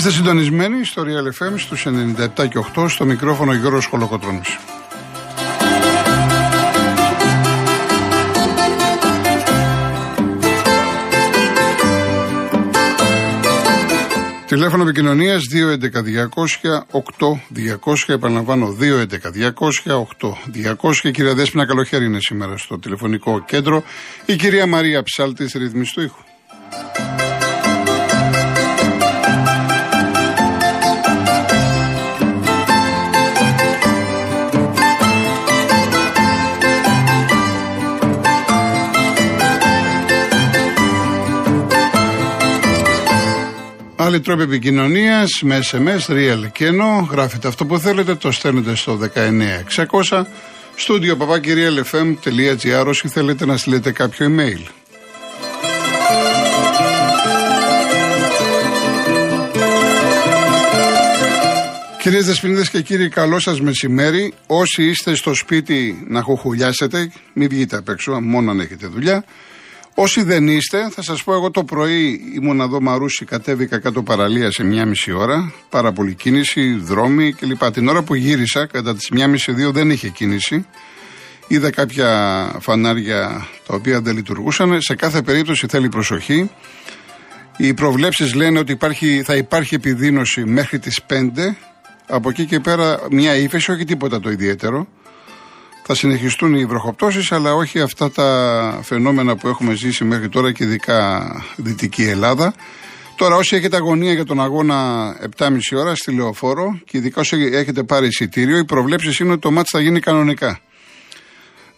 Είστε συντονισμένοι στο Real FM στους 97 και 8 στο μικρόφωνο Γιώργος Χολοκοτρώνης. Τηλέφωνο επικοινωνίας 211-200-8200. Επαναλαμβάνω 211-200-8200. Κυρία Δέσπινα, καλοχέρι είναι σήμερα στο τηλεφωνικό κέντρο. Η κυρία Μαρία Ψάλτης, ρυθμιστού ήχου. Άλλοι τρόποι επικοινωνίας με SMS, real και ενώ γράφετε αυτό που θέλετε, το στέλνετε στο 19600 στούντιο παπάκυριαλfm.gr όσοι θέλετε να στείλετε κάποιο email. Κυρίες Δεσποινίδες και κύριοι, καλό σας μεσημέρι. Όσοι είστε στο σπίτι να χοχουλιάσετε, μην βγείτε απ' έξω, μόνο αν έχετε δουλειά. Όσοι δεν είστε, θα σας πω εγώ το πρωί ήμουν εδώ Μαρούσι, κατέβηκα κάτω παραλία σε μία μισή ώρα. Πάρα πολύ κίνηση, δρόμοι κλπ. Την ώρα που γύρισα, κατά τις μία μισή δύο δεν είχε κίνηση. Είδα κάποια φανάρια τα οποία δεν λειτουργούσαν. Σε κάθε περίπτωση θέλει προσοχή. Οι προβλέψεις λένε ότι υπάρχει, θα υπάρχει επιδείνωση μέχρι τις 5. Από εκεί και πέρα μια ύφεση, όχι τίποτα το ιδιαίτερο θα συνεχιστούν οι βροχοπτώσεις αλλά όχι αυτά τα φαινόμενα που έχουμε ζήσει μέχρι τώρα και ειδικά Δυτική Ελλάδα. Τώρα όσοι έχετε αγωνία για τον αγώνα 7,5 ώρα στη Λεωφόρο και ειδικά όσοι έχετε πάρει εισιτήριο, οι προβλέψεις είναι ότι το μάτς θα γίνει κανονικά.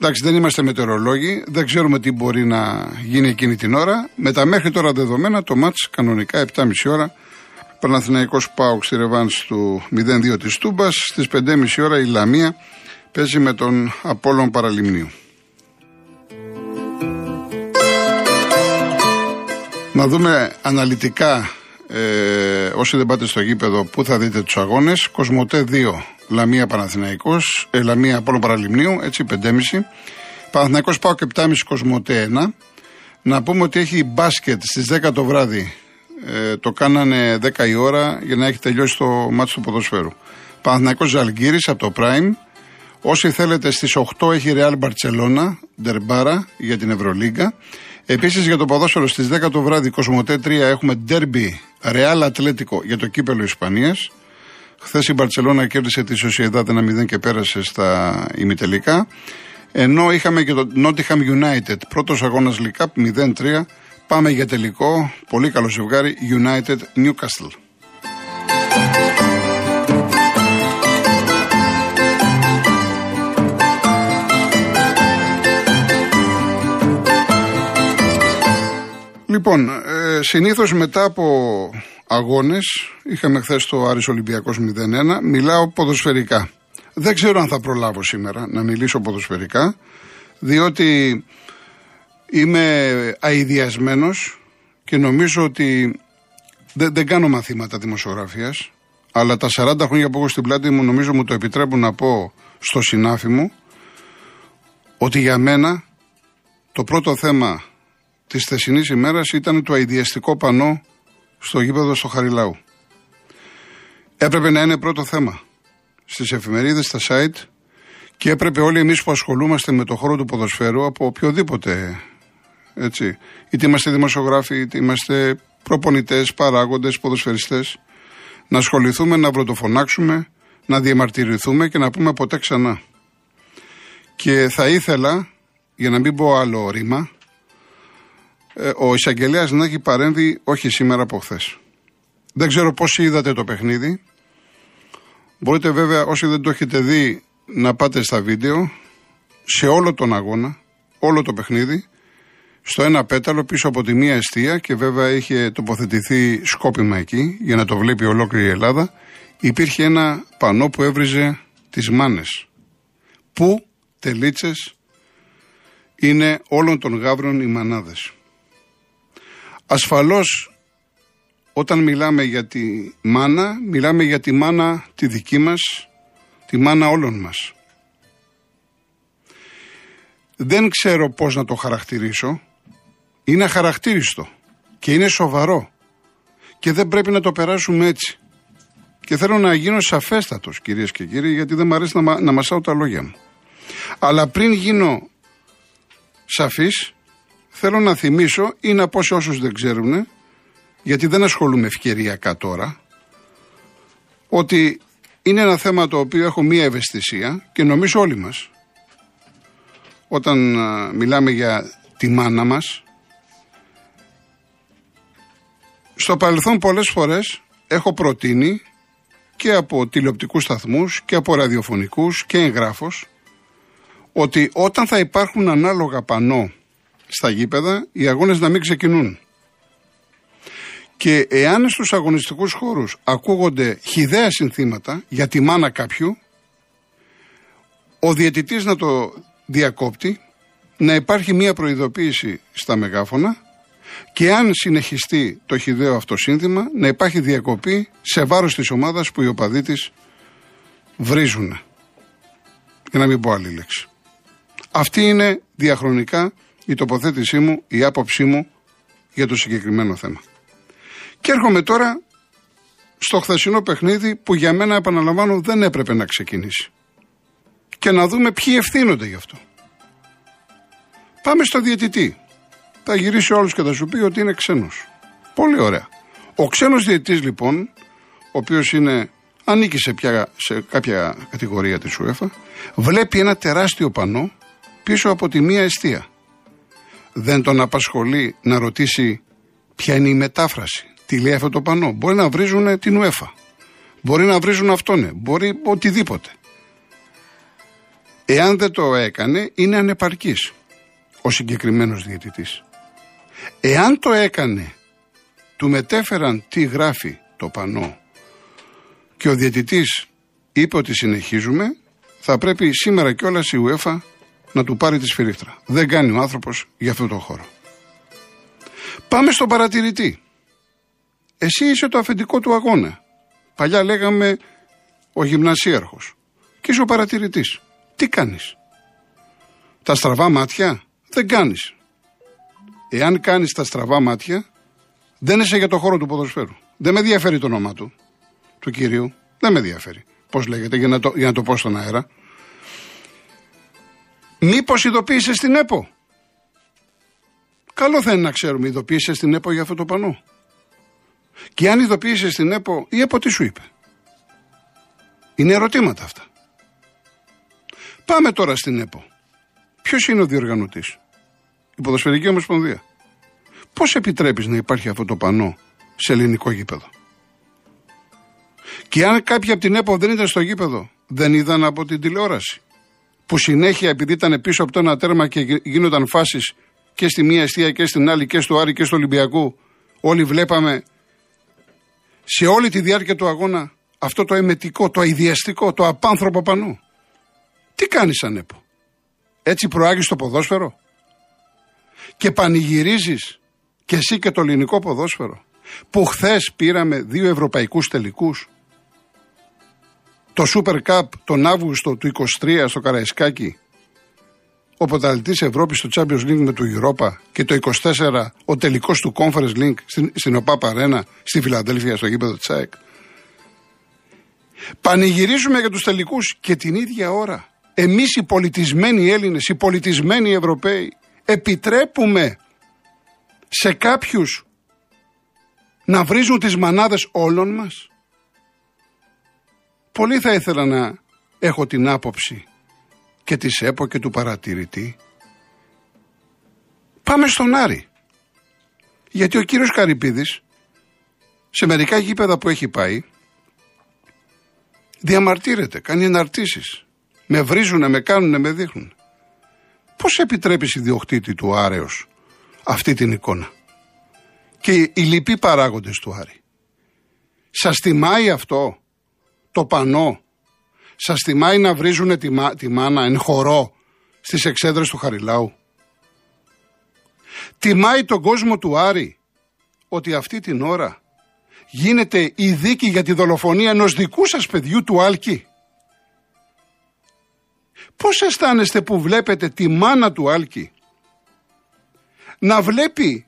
Εντάξει, δεν είμαστε μετεωρολόγοι, δεν ξέρουμε τι μπορεί να γίνει εκείνη την ώρα. Με τα μέχρι τώρα δεδομένα, το μάτς κανονικά 7,5 ώρα. Παναθηναϊκός Πάουξ στη ρεβάνς του 0-2 της Τούμπας, στις 5,5 ώρα η Λαμία παίζει με τον Απόλλων Παραλιμνίου. Να δούμε αναλυτικά ε, όσοι δεν πάτε στο γήπεδο πού θα δείτε τους αγώνες. Κοσμοτέ 2, Λαμία Παναθηναϊκός, ε, Λαμία Απόλλων Παραλιμνίου, έτσι 5,5. Παναθηναϊκός πάω και 7,5 Κοσμοτέ 1. Να πούμε ότι έχει μπάσκετ στις 10 το βράδυ. Ε, το κάνανε 10 η ώρα για να έχει τελειώσει το μάτι του ποδοσφαίρου. Παναθηναϊκός Ζαλγκύρης από το Prime. Όσοι θέλετε στις 8 έχει Real Barcelona, Ντερμπάρα για την Ευρωλίγκα. Επίσης για το ποδόσφαιρο στις 10 το βράδυ, Κοσμοτέ 3 έχουμε Derby Real Atletico για το κύπελο Ισπανίας. Χθες η Μπαρσελόνα κέρδισε τη Σοσιαδάδ 1-0 και πέρασε στα ημιτελικά. Ενώ είχαμε και το Nottingham United, πρώτος αγώνας League 0-3. Πάμε για τελικό. Πολύ καλό ζευγάρι United Newcastle. Λοιπόν, ε, συνήθως μετά από αγώνες, είχαμε χθες το Άρης Ολυμπιακός 0-1, μιλάω ποδοσφαιρικά. Δεν ξέρω αν θα προλάβω σήμερα να μιλήσω ποδοσφαιρικά, διότι είμαι αειδιασμένος και νομίζω ότι δεν, δεν κάνω μαθήματα δημοσιογραφίας, αλλά τα 40 χρόνια που έχω στην πλάτη μου νομίζω μου το επιτρέπουν να πω στο συνάφι μου ότι για μένα το πρώτο θέμα της θεσινής ημέρας ήταν το αειδιαστικό πανό στο γήπεδο στο Χαριλάου. Έπρεπε να είναι πρώτο θέμα στις εφημερίδες, στα site και έπρεπε όλοι εμείς που ασχολούμαστε με το χώρο του ποδοσφαίρου από οποιοδήποτε έτσι, είτε είμαστε δημοσιογράφοι, είτε είμαστε προπονητές, παράγοντες, ποδοσφαιριστές, να ασχοληθούμε, να βροτοφωνάξουμε, να διαμαρτυρηθούμε και να πούμε ποτέ ξανά. Και θα ήθελα, για να μην πω άλλο ρήμα, ε, ο εισαγγελέας να έχει παρέμβει όχι σήμερα από χθες. Δεν ξέρω πόσοι είδατε το παιχνίδι. Μπορείτε βέβαια όσοι δεν το έχετε δει να πάτε στα βίντεο σε όλο τον αγώνα, όλο το παιχνίδι, στο ένα πέταλο πίσω από τη μία αιστεία και βέβαια είχε τοποθετηθεί σκόπιμα εκεί για να το βλέπει ολόκληρη η Ελλάδα. Υπήρχε ένα πανό που έβριζε τις μάνες. Πού τελίτσες είναι όλων των γάβρων οι μανάδες. Ασφαλώς όταν μιλάμε για τη μάνα, μιλάμε για τη μάνα τη δική μας, τη μάνα όλων μας. Δεν ξέρω πώς να το χαρακτηρίσω. Είναι αχαρακτήριστο και είναι σοβαρό. Και δεν πρέπει να το περάσουμε έτσι. Και θέλω να γίνω σαφέστατος κυρίες και κύριοι γιατί δεν μου αρέσει να, να μασάω τα λόγια μου. Αλλά πριν γίνω σαφής θέλω να θυμίσω ή να πω σε όσους δεν ξέρουν γιατί δεν ασχολούμαι ευκαιριακά τώρα ότι είναι ένα θέμα το οποίο έχω μία ευαισθησία και νομίζω όλοι μας. Όταν μιλάμε για τη μάνα μας στο παρελθόν πολλές φορές έχω προτείνει και από τηλεοπτικούς σταθμούς και από ραδιοφωνικούς και εγγράφος ότι όταν θα υπάρχουν ανάλογα πανό στα γήπεδα οι αγώνες να μην ξεκινούν. Και εάν στους αγωνιστικούς χώρους ακούγονται χιδέα συνθήματα για τη μάνα κάποιου, ο διαιτητής να το διακόπτει, να υπάρχει μία προειδοποίηση στα μεγάφωνα και αν συνεχιστεί το χιδαίο αυτό σύνθημα, να υπάρχει διακοπή σε βάρος της ομάδας που οι οπαδοί της βρίζουν. Για να μην πω άλλη λέξη. Αυτή είναι διαχρονικά η τοποθέτησή μου, η άποψή μου για το συγκεκριμένο θέμα. Και έρχομαι τώρα στο χθεσινό παιχνίδι που για μένα επαναλαμβάνω δεν έπρεπε να ξεκινήσει. Και να δούμε ποιοι ευθύνονται γι' αυτό. Πάμε στο διαιτητή. Θα γυρίσει όλους και θα σου πει ότι είναι ξένος. Πολύ ωραία. Ο ξένος διαιτητής λοιπόν, ο οποίος είναι, ανήκει σε, σε κάποια κατηγορία της UEFA, βλέπει ένα τεράστιο πανό πίσω από τη μία αιστεία. Δεν τον απασχολεί να ρωτήσει ποια είναι η μετάφραση, τι λέει αυτό το πανό. Μπορεί να βρίζουν την UEFA. Μπορεί να βρίζουν αυτόν, μπορεί οτιδήποτε. Εάν δεν το έκανε, είναι ανεπαρκής ο συγκεκριμένος διαιτητής. Εάν το έκανε, του μετέφεραν τι γράφει το πανό και ο διαιτητής είπε ότι συνεχίζουμε, θα πρέπει σήμερα κιόλας η UEFA να του πάρει τη σφυρίχτρα. Δεν κάνει ο άνθρωπος για αυτό το χώρο. Πάμε στον παρατηρητή. Εσύ είσαι το αφεντικό του αγώνα. Παλιά λέγαμε ο γυμνασίαρχος. Και είσαι ο παρατηρητής. Τι κάνεις; Τα στραβά μάτια δεν κάνεις. Εάν κάνεις τα στραβά μάτια δεν είσαι για το χώρο του ποδοσφαίρου. Δεν με ενδιαφέρει το όνομα του, του κυρίου. Δεν με ενδιαφέρει. Πώς λέγεται για να το, για να το πω στον αέρα. Μήπως ειδοποίησες την ΕΠΟ; Καλό θα είναι να ξέρουμε, ειδοποίησες την ΕΠΟ για αυτό το πανό. Και αν ειδοποίησες την ΕΠΟ, η ΕΠΟ τι σου είπε; Είναι ερωτήματα αυτά. Πάμε τώρα στην ΕΠΟ. Ποιος είναι ο διοργανωτής, η Ποδοσφαιρική Ομοσπονδία. Πώς επιτρέπεις να υπάρχει αυτό το πανό σε ελληνικό γήπεδο; Και αν κάποιοι από την ΕΠΟ δεν ήταν στο γήπεδο, δεν είδαν από την τηλεόραση που συνέχεια επειδή ήταν πίσω από το ένα τέρμα και γίνονταν φάσεις και στη μία αιστεία και στην άλλη και στο Άρη και στο Ολυμπιακού, όλοι βλέπαμε σε όλη τη διάρκεια του αγώνα αυτό το εμετικό, το αειδιαστικό, το απάνθρωπο πανό. Τι κάνεις σαν ΕΠΟ. Έτσι προάγεις το ποδόσφαιρο; Και πανηγυρίζεις και εσύ και το ελληνικό ποδόσφαιρο. Που χθες πήραμε δύο ευρωπαϊκούς τελικούς το Super Cup τον Αύγουστο του 23 στο Καραϊσκάκι, ο πρωταθλητής Ευρώπης στο Champions League με του Europa και το 24 ο τελικός του Conference League στην, στην ΟΠΑΠ Αρένα στη Φιλαδέλφια στο γήπεδο της ΑΕΚ. Πανηγυρίζουμε για τους τελικούς και την ίδια ώρα εμείς οι πολιτισμένοι Έλληνες, οι πολιτισμένοι Ευρωπαίοι επιτρέπουμε σε κάποιους να βρίζουν τις μανάδες όλων μας. Πολύ θα ήθελα να έχω την άποψη και της ΕΠΟ και του παρατηρητή. Πάμε στον Άρη. Γιατί ο κύριος Καρυπίδης σε μερικά γήπεδα που έχει πάει διαμαρτύρεται, κάνει εναρτήσεις. Με βρίζουνε, με κάνουνε, με δείχνουν. Πώς επιτρέπεις ιδιοκτήτη του Άρεος αυτή την εικόνα; Και οι λοιποί παράγοντες του Άρη. Σας τιμάει αυτό; Το πανό. Σας θυμάει να βρίζουν τη, τη μάνα εν χορό στις εξέδρες του Χαριλάου. Τιμάει τον κόσμο του Άρη ότι αυτή την ώρα γίνεται η δίκη για τη δολοφονία ενός δικού σας παιδιού του Άλκη. Πώς αισθάνεστε που βλέπετε τη μάνα του Άλκη να βλέπει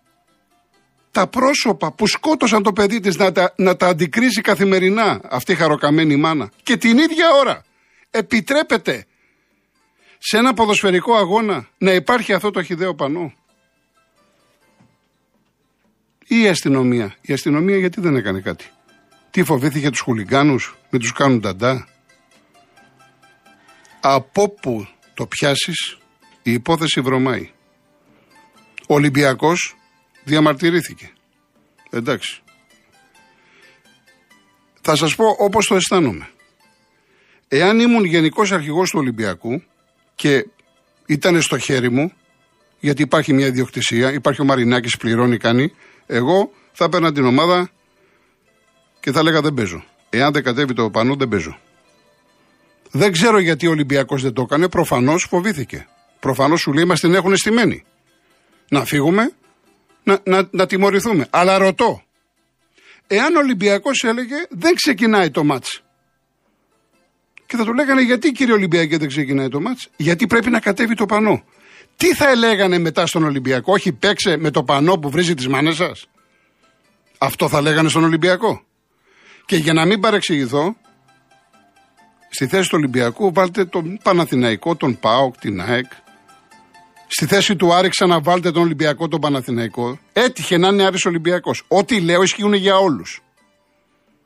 τα πρόσωπα που σκότωσαν το παιδί της να τα, να τα αντικρίσει καθημερινά αυτή η χαροκαμένη μάνα. Και την ίδια ώρα επιτρέπεται σε ένα ποδοσφαιρικό αγώνα να υπάρχει αυτό το χιδαίο πανό. Ή η αστυνομία. Η αστυνομία γιατί δεν έκανε κάτι; Τι φοβήθηκε τους χουλιγκάνους, με τους κάνουν ταντά. Από που το πιάσεις η υπόθεση βρωμάει. Ο Ολυμπιακός διαμαρτυρήθηκε. Εντάξει. Θα σας πω όπως το αισθάνομαι. Εάν ήμουν γενικός αρχηγός του Ολυμπιακού και ήταν στο χέρι μου, γιατί υπάρχει μια ιδιοκτησία, υπάρχει ο Μαρινάκης πληρώνει, κάνει, εγώ θα έπαιρνα την ομάδα και θα έλεγα δεν παίζω. Εάν δεν κατέβει το πανό δεν παίζω. Δεν ξέρω γιατί ο Ολυμπιακός δεν το έκανε, προφανώς φοβήθηκε. Προφανώς σου λέει μας την έχουν στημένη. Να φύγουμε, να, να, να τιμωρηθούμε. Αλλά ρωτώ, εάν ο Ολυμπιακός έλεγε δεν ξεκινάει το μάτς. Και θα του λέγανε γιατί κύριε Ολυμπιακέ δεν ξεκινάει το μάτς; Γιατί πρέπει να κατέβει το πανό. Τι θα έλεγανε μετά στον Ολυμπιακό, Όχι παίξε με το πανό που βρίζει τις μάνες σας. Αυτό θα λέγανε στον Ολυμπιακό. Και για να μην παρεξηγηθώ, στη θέση του Ολυμπιακού βάλτε τον Παναθηναϊκό, τον ΠΑΟΚ, την ΑΕΚ. Στη θέση του Άρη ξαναβάλτε τον Ολυμπιακό, τον Παναθηναϊκό. Έτυχε να είναι Άρης Ολυμπιακός. Ό,τι λέω ισχύουν για όλους.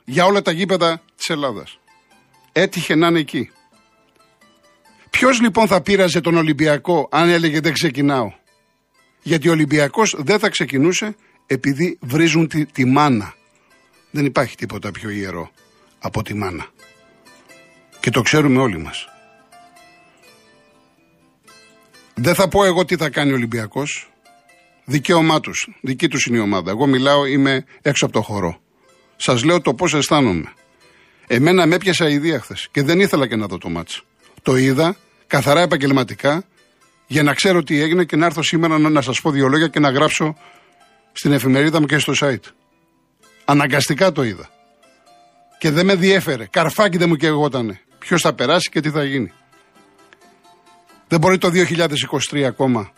Για όλα τα γήπεδα της Ελλάδας. Έτυχε να είναι εκεί. Ποιος λοιπόν θα πείραζε τον Ολυμπιακό αν έλεγε δεν ξεκινάω. Γιατί ο Ολυμπιακός δεν θα ξεκινούσε επειδή βρίζουν τη, τη μάνα. Δεν υπάρχει τίποτα πιο ιερό από τη μάνα. Και το ξέρουμε όλοι μας. Δεν θα πω εγώ τι θα κάνει ο Ολυμπιακός. Δικαίωμά τους. Δική τους είναι η ομάδα. Εγώ μιλάω, είμαι έξω από το χώρο. Σας λέω το πώς αισθάνομαι. Εμένα με έπιασε αηδία χθες και δεν ήθελα και να δω το μάτσο. Το είδα καθαρά επαγγελματικά για να ξέρω τι έγινε και να έρθω σήμερα να, να σας πω δύο λόγια και να γράψω στην εφημερίδα μου και στο site. Αναγκαστικά το είδα. Και δεν με διέφερε. Καρφάκι δεν μου καιγότανε. Ποιος θα περάσει και τι θα γίνει. Δεν μπορεί το 2023 ακόμα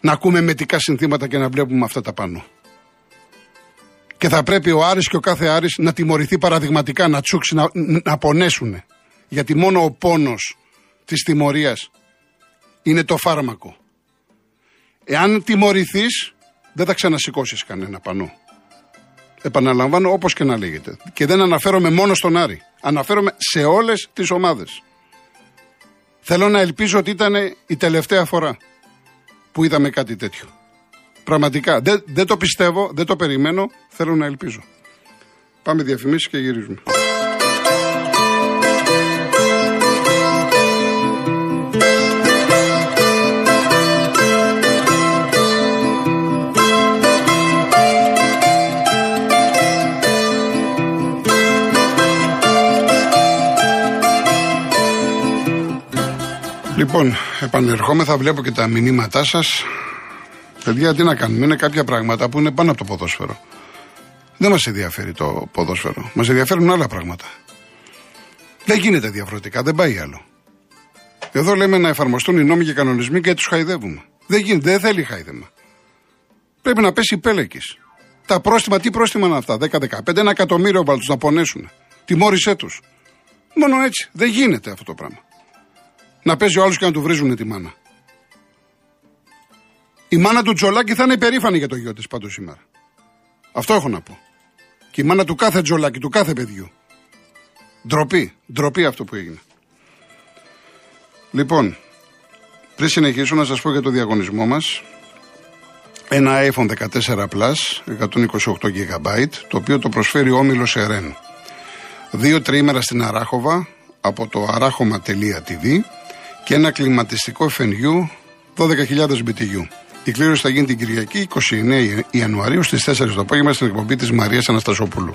να ακούμε μετικά συνθήματα και να βλέπουμε αυτά τα πάνω. Και θα πρέπει ο Άρης και ο κάθε Άρης να τιμωρηθεί παραδειγματικά, να τσούξει, να, να πονέσουν. Γιατί μόνο ο πόνος της τιμωρίας είναι το φάρμακο. Εάν τιμωρηθείς, δεν θα ξανασηκώσεις κανένα πανό. Επαναλαμβάνω όπως και να λέγεται. Και δεν αναφέρομαι μόνο στον Άρη. Αναφέρομαι σε όλες τις ομάδες. Θέλω να ελπίζω ότι ήταν η τελευταία φορά που είδαμε κάτι τέτοιο. Πραγματικά. Δεν, δεν το πιστεύω, δεν το περιμένω. Θέλω να ελπίζω. Πάμε διαφημίσεις και γυρίζουμε. Λοιπόν, επανερχόμεθα, βλέπω και τα μηνύματά σας. Παιδιά, τι να κάνουμε, είναι κάποια πράγματα που είναι πάνω από το ποδόσφαιρο. Δεν μας ενδιαφέρει το ποδόσφαιρο. Μας ενδιαφέρουν άλλα πράγματα. Δεν γίνεται διαφορετικά, δεν πάει άλλο. Εδώ λέμε να εφαρμοστούν οι νόμοι και οι κανονισμοί και τους χαϊδεύουμε. Δεν γίνεται, δεν θέλει χάιδεμα. Πρέπει να πέσει πέλεκης. Τα πρόστιμα, τι πρόστιμα είναι αυτά, 10-15, ένα εκατομμύριο βάλτους να πονέσουν. Τιμώρησέ τους. Μόνο έτσι. Δεν γίνεται αυτό το πράγμα να παίζει ο άλλος και να του βρίζουν τη μάνα. Η μάνα του Τζολάκη θα είναι υπερήφανη για το γιο της πάντως σήμερα. Αυτό έχω να πω. Και η μάνα του κάθε Τζολάκη, του κάθε παιδιού. Ντροπή. Ντροπή αυτό που έγινε. Λοιπόν, πριν συνεχίσω να σας πω για το διαγωνισμό μας. Ένα iPhone 14 Plus, 128 GB, το οποίο το προσφέρει ο Όμιλος Ερέν. Δύο τριήμερα στην Αράχοβα, από το αράχωμα.tv και ένα κλιματιστικό FNU 12.000 BTU. Η κλήρωση θα γίνει την Κυριακή 29 Ιανουαρίου στις 4 το απόγευμα στην εκπομπή της Μαρίας Αναστασόπουλου.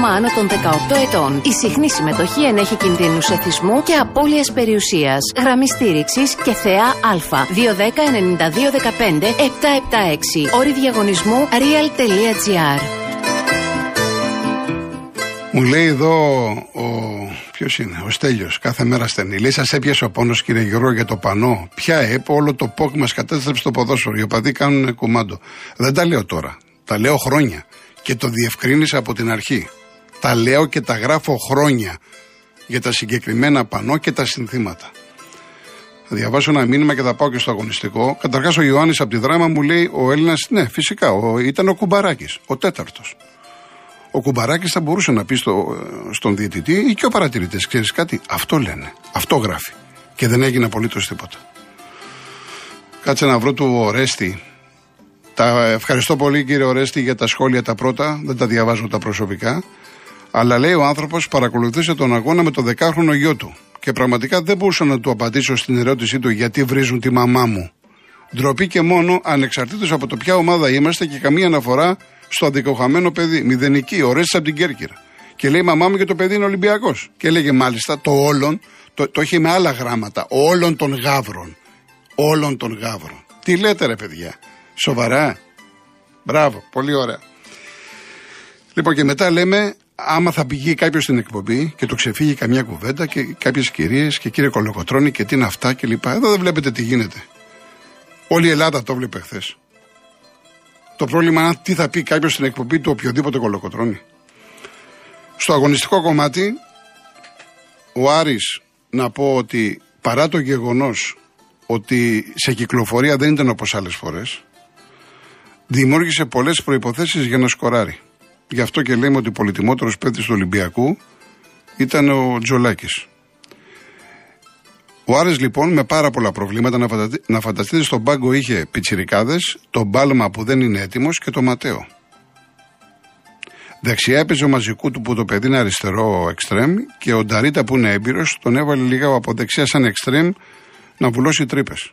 άνω των 18 ετών. Η συχνή συμμετοχή ενέχει κινδύνους εθισμού και απώλειας περιουσίας. Γραμμή στήριξης και θεά Α. 210 9215 776. Όρη διαγωνισμού real.gr. Μου λέει εδώ ο. Ποιος είναι, ο Στέλιος, κάθε μέρα στενή. Λέει, σας έπιασε ο πόνος, κύριε Γιώργο, για το πανό. Ποια ΕΠ, όλο το πόκ μας κατέστρεψε στο ποδόσφαιρο. Οι οπαδοί κάνουν κουμάντο. Δεν τα λέω τώρα. Τα λέω χρόνια. Και το διευκρίνησα από την αρχή. Τα λέω και τα γράφω χρόνια για τα συγκεκριμένα πανό και τα συνθήματα. Θα διαβάσω ένα μήνυμα και θα πάω και στο αγωνιστικό. Καταρχάς, ο Ιωάννης από τη δράμα μου λέει: Ο Έλληνας, ναι, φυσικά, ο, ήταν ο Κουμπαράκης, ο τέταρτος. Ο Κουμπαράκης θα μπορούσε να πει στο, στον διαιτητή ή και ο παρατηρητή: Ξέρεις κάτι, αυτό λένε. Αυτό γράφει. Και δεν έγινε απολύτως τίποτα. Κάτσε να βρω του Ορέστη. Τα ευχαριστώ πολύ κύριε Ορέστη για τα σχόλια τα πρώτα. Δεν τα διαβάζω τα προσωπικά. Αλλά λέει ο άνθρωπος παρακολουθούσε τον αγώνα με το δεκάχρονο γιο του. Και πραγματικά δεν μπορούσα να του απαντήσω στην ερώτησή του γιατί βρίζουν τη μαμά μου. Ντροπή και μόνο ανεξαρτήτως από το ποια ομάδα είμαστε και καμία αναφορά στο αδικοχαμένο παιδί. Μηδενική, ωραίε από την Κέρκυρα. Και λέει μαμά μου και το παιδί είναι Ολυμπιακός. Και έλεγε μάλιστα το όλον, το, το έχει με άλλα γράμματα, όλων των γάβρων. Όλων των γάβρων. Τι λέτε ρε παιδιά, σοβαρά. Μπράβο, πολύ ωραία. Λοιπόν και μετά λέμε άμα θα πηγεί κάποιος στην εκπομπή και το ξεφύγει καμιά κουβέντα και κάποιες κυρίες και κύριε Κολοκοτρόνη και τι είναι αυτά κλπ. Εδώ δεν βλέπετε τι γίνεται. Όλη η Ελλάδα το βλέπει χθες. Το πρόβλημα είναι τι θα πει κάποιος στην εκπομπή του οποιοδήποτε Κολοκοτρόνη. Στο αγωνιστικό κομμάτι, ο Άρης να πω ότι παρά το γεγονός ότι σε κυκλοφορία δεν ήταν όπως άλλες φορές, δημιούργησε πολλές προϋποθέσεις για να σκοράρει. Γι' αυτό και λέμε ότι ο πολυτιμότερος παίκτης του Ολυμπιακού ήταν ο Τζολάκης. Ο Άρης λοιπόν με πάρα πολλά προβλήματα να, να φανταστείτε στον πάγκο είχε πιτσιρικάδες, τον Μπάλμα που δεν είναι έτοιμος και το Ματέο. Δεξιά έπαιζε ο μαζικού του που το παιδί είναι αριστερό εξτρέμ και ο Νταρίτα που είναι έμπειρος τον έβαλε λίγα από δεξιά σαν εξτρέμ να βουλώσει τρύπες.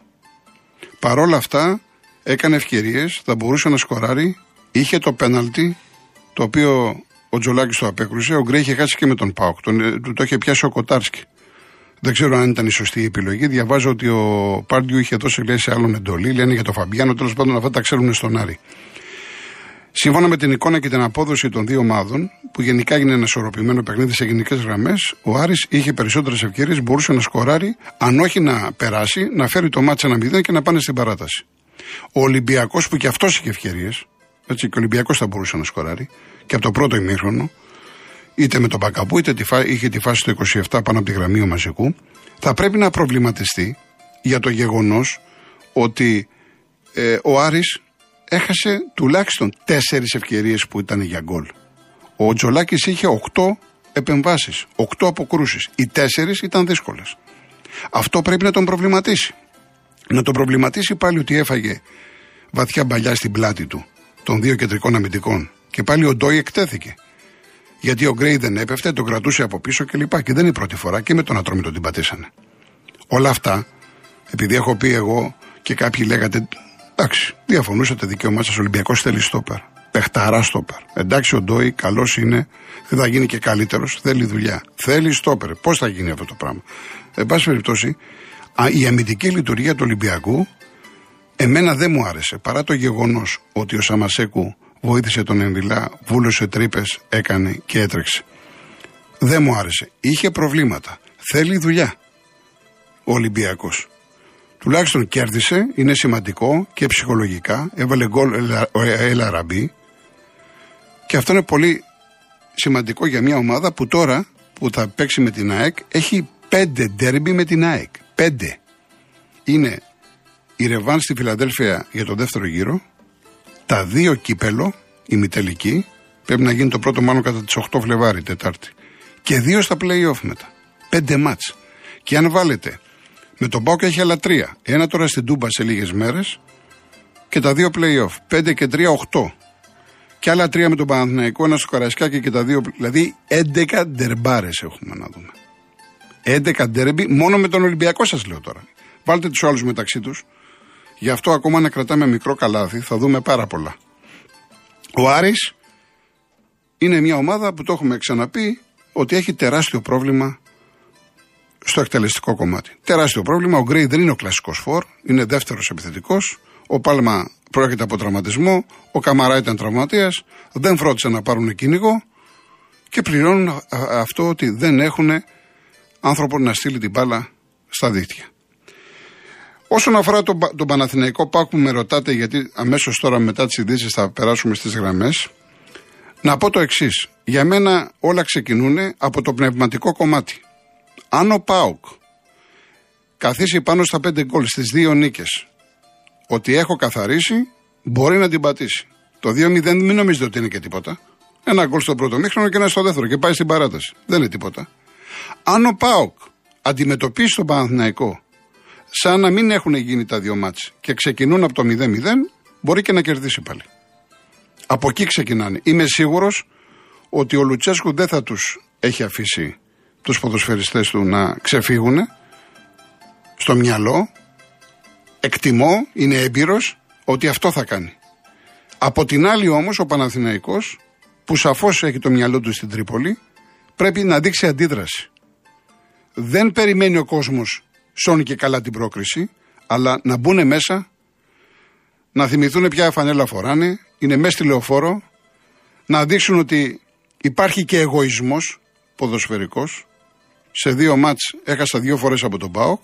Παρόλα αυτά έκανε ευκαιρίες, θα μπορούσε να σκοράρει, είχε το πέναλτι το οποίο ο Τζολάκης το απέκρουσε. Ο Γκρέ είχε χάσει και με τον Πάοκ. Τον, ε, το είχε πιάσει ο Κοτάρσκι. Δεν ξέρω αν ήταν η σωστή επιλογή. Διαβάζω ότι ο Πάρντιου είχε δώσει λέει σε άλλον εντολή. Λένε για το Φαμπιάνο. Τέλος πάντων αυτά τα ξέρουν στον Άρη. Σύμφωνα με την εικόνα και την απόδοση των δύο ομάδων, που γενικά έγινε ένα ισορροπημένο παιχνίδι σε γενικές γραμμές, ο Άρης είχε περισσότερες ευκαιρίες, μπορούσε να σκοράρει, αν όχι να περάσει, να φέρει το μάτσα ένα 0 και να πάνε στην παράταση. Ο Ολυμπιακός, που και αυτός είχε ευκαιρίες, έτσι, και ο Ολυμπιακός θα μπορούσε να σκοράρει, και από το πρώτο ημίχρονο, είτε με τον Πακαπού, είτε είχε τη φάση του 27 πάνω από τη γραμμή ο Μαζικού, θα πρέπει να προβληματιστεί για το γεγονός ότι ε, ο Άρης έχασε τουλάχιστον τέσσερις ευκαιρίες που ήταν για γκολ. Ο Τζολάκης είχε οκτώ επεμβάσεις, οκτώ αποκρούσεις. Οι τέσσερις ήταν δύσκολες. Αυτό πρέπει να τον προβληματίσει. Να τον προβληματίσει πάλι ότι έφαγε βαθιά μπαλιά στην πλάτη του των δύο κεντρικών αμυντικών. Και πάλι ο Ντόι εκτέθηκε. Γιατί ο Γκρέι δεν έπεφτε, τον κρατούσε από πίσω κλπ. Και, και δεν είναι η πρώτη φορά και με τον Ατρόμητο την πατήσανε. Όλα αυτά, επειδή έχω πει εγώ και κάποιοι λέγατε, εντάξει, διαφωνούσατε δικαίωμά σας, Ολυμπιακός θέλει στόπερ. Πεχταρά στόπερ. Εντάξει, ο Ντόι καλός είναι, δεν θα γίνει και καλύτερος, θέλει δουλειά. Θέλει στόπερ. Πώς θα γίνει αυτό το πράγμα. Εν πάση περιπτώσει, η αμυντική λειτουργία του Ολυμπιακού εμένα δεν μου άρεσε. Παρά το γεγονός ότι ο Σαμασέκου βοήθησε τον Εμβιλά, βούλωσε τρύπες, έκανε και έτρεξε. Δεν μου άρεσε. Είχε προβλήματα. Θέλει δουλειά. Ο Ολυμπιακός. Τουλάχιστον κέρδισε, είναι σημαντικό και ψυχολογικά. Έβαλε γκολ ο Ελαραμπή. Και αυτό είναι πολύ σημαντικό για μια ομάδα που τώρα που θα παίξει με την ΑΕΚ έχει πέντε ντέρμπι με την ΑΕΚ. Πέντε. Είναι η Ρεβάνς στη Φιλαδέλφια για το δεύτερο γύρο, τα δύο κύπελο, η μητελική, Πρέπει να γίνει το πρώτο μάλλον κατά τις 8 Φλεβάρι, Τετάρτη. Και δύο στα playoff μετά. Πέντε μάτς. Και αν βάλετε με τον Πάοκ έχει άλλα τρία. Ένα τώρα στην Τούμπα σε λίγες μέρες και τα δύο playoff. Πέντε και τρία, οχτώ. Και άλλα τρία με τον Παναθηναϊκό, ένα στο Καρασκάκι και τα δύο. Δηλαδή 11 ντερμπάρες έχουμε να δούμε. 11 ντερμπι μόνο με τον Ολυμπιακό σας λέω τώρα. Βάλτε τους άλλους μεταξύ τους. Γι' αυτό ακόμα να κρατάμε μικρό καλάθι θα δούμε πάρα πολλά. Ο Άρης είναι μια ομάδα που το έχουμε ξαναπεί ότι έχει τεράστιο πρόβλημα στο εκτελεστικό κομμάτι. Τεράστιο πρόβλημα. Ο Γκρέι δεν είναι ο κλασικός φόρ, είναι δεύτερος επιθετικός. Ο Πάλμα προέρχεται από τραυματισμό. Ο Καμαρά ήταν τραυματίας. Δεν φρόντισαν να πάρουν κυνηγό και πληρώνουν αυτό ότι δεν έχουν άνθρωπο να στείλει την μπάλα στα δίκτυα. Όσον αφορά τον, τον Παναθηναϊκό Πάκου, με ρωτάτε γιατί αμέσως τώρα μετά τις ειδήσεις θα περάσουμε στις γραμμές. Να πω το εξής. Για μένα όλα ξεκινούν από το πνευματικό κομμάτι. Αν ο Πάουκ καθίσει πάνω στα πέντε γκολ στις δύο νίκες, ότι έχω καθαρίσει, μπορεί να την πατήσει. Το 2-0 μην νομίζετε ότι είναι και τίποτα. Ένα γκολ στο πρώτο μήχρονο και ένα στο δεύτερο και πάει στην παράταση. Δεν είναι τίποτα. Αν ο Πάουκ αντιμετωπίσει τον Παναθηναϊκό σαν να μην έχουν γίνει τα δύο μάτς και ξεκινούν από το 0-0, μπορεί και να κερδίσει πάλι. Από εκεί ξεκινάνε. Είμαι σίγουρος ότι ο Λουτσέσκου δεν θα τους έχει αφήσει τους ποδοσφαιριστές του να ξεφύγουν στο μυαλό. Εκτιμώ, είναι έμπειρος, ότι αυτό θα κάνει. Από την άλλη όμως ο Παναθηναϊκός, που σαφώς έχει το μυαλό του στην Τρίπολη, πρέπει να δείξει αντίδραση. Δεν περιμένει ο κόσμος σώνει και καλά την πρόκριση, αλλά να μπουν μέσα, να θυμηθούν ποια φανέλα φοράνε, είναι μέσα στη λεωφόρο, να δείξουν ότι υπάρχει και εγωισμός ποδοσφαιρικός, σε δύο μάτς έχασα δύο φορές από τον ΠΑΟΚ,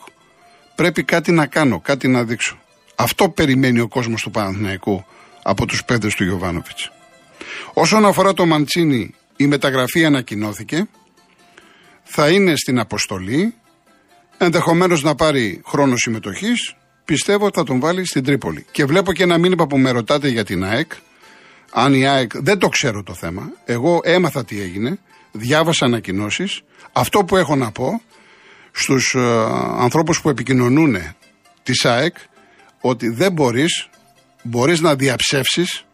πρέπει κάτι να κάνω, κάτι να δείξω. Αυτό περιμένει ο κόσμος του Παναθηναϊκού από τους πέδες του Γιωβάνοβιτς. Όσον αφορά το Μαντσίνη, η μεταγραφή ανακοινώθηκε, θα είναι στην αποστολή, ενδεχομένως να πάρει χρόνο συμμετοχής, πιστεύω θα τον βάλει στην Τρίπολη. Και βλέπω και ένα μήνυμα που με ρωτάτε για την ΑΕΚ, αν η ΑΕΚ, δεν το ξέρω το θέμα, εγώ έμαθα τι έγινε, διάβασα ανακοινώσεις. Αυτό που έχω να πω στους ε, ανθρώπους που επικοινωνούν της ΑΕΚ, ότι δεν μπορείς, μπορείς να διαψεύσεις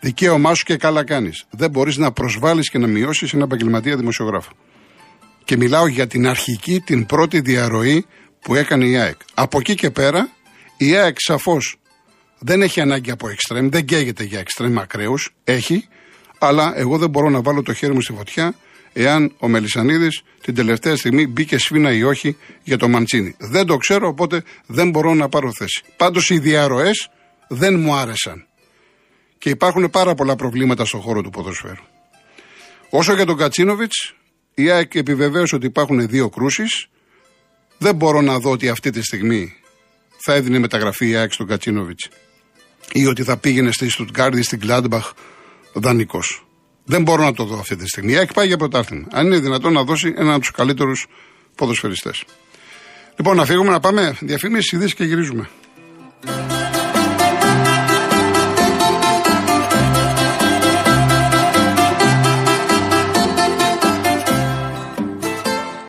δικαίωμά σου και καλά κάνεις. Δεν μπορείς να προσβάλλεις και να μειώσεις ένα επαγγελματία δημοσιογράφο. Και μιλάω για την αρχική, την πρώτη διαρροή που έκανε η ΑΕΚ. Από εκεί και πέρα, η ΑΕΚ σαφώς δεν έχει ανάγκη από εξτρέμ, δεν καίγεται για εξτρέμ ακραίους, έχει, αλλά εγώ δεν μπορώ να βάλω το χέρι μου στη φωτιά εάν ο Μελισανίδης την τελευταία στιγμή μπήκε σφίνα ή όχι για το Μαντσίνη. Δεν το ξέρω, οπότε δεν μπορώ να πάρω θέση. Πάντως οι διαρροές δεν μου άρεσαν. Και υπάρχουν πάρα πολλά προβλήματα στον χώρο του ποδοσφαίρου. Όσο για τον Κατσίνοβιτς, η ΑΕΚ επιβεβαίωσε ότι υπάρχουν δύο κρούσεις. Δεν μπορώ να δω ότι αυτή τη στιγμή θα έδινε μεταγραφή η ΑΕΚ στον Κατσίνοβιτς ή ότι θα πήγαινε στη Στουτγκάρδη, στην Κλάντμπαχ δανεικός. Δεν μπορώ να το δω αυτή τη στιγμή. Η ΑΕΚ πάει για πρωτάθλημα. Αν είναι δυνατόν να δώσει έναν από τους καλύτερους ποδοσφαιριστές. Λοιπόν, να φύγουμε να πάμε διαφήμιση, ειδήσεις και γυρίζουμε.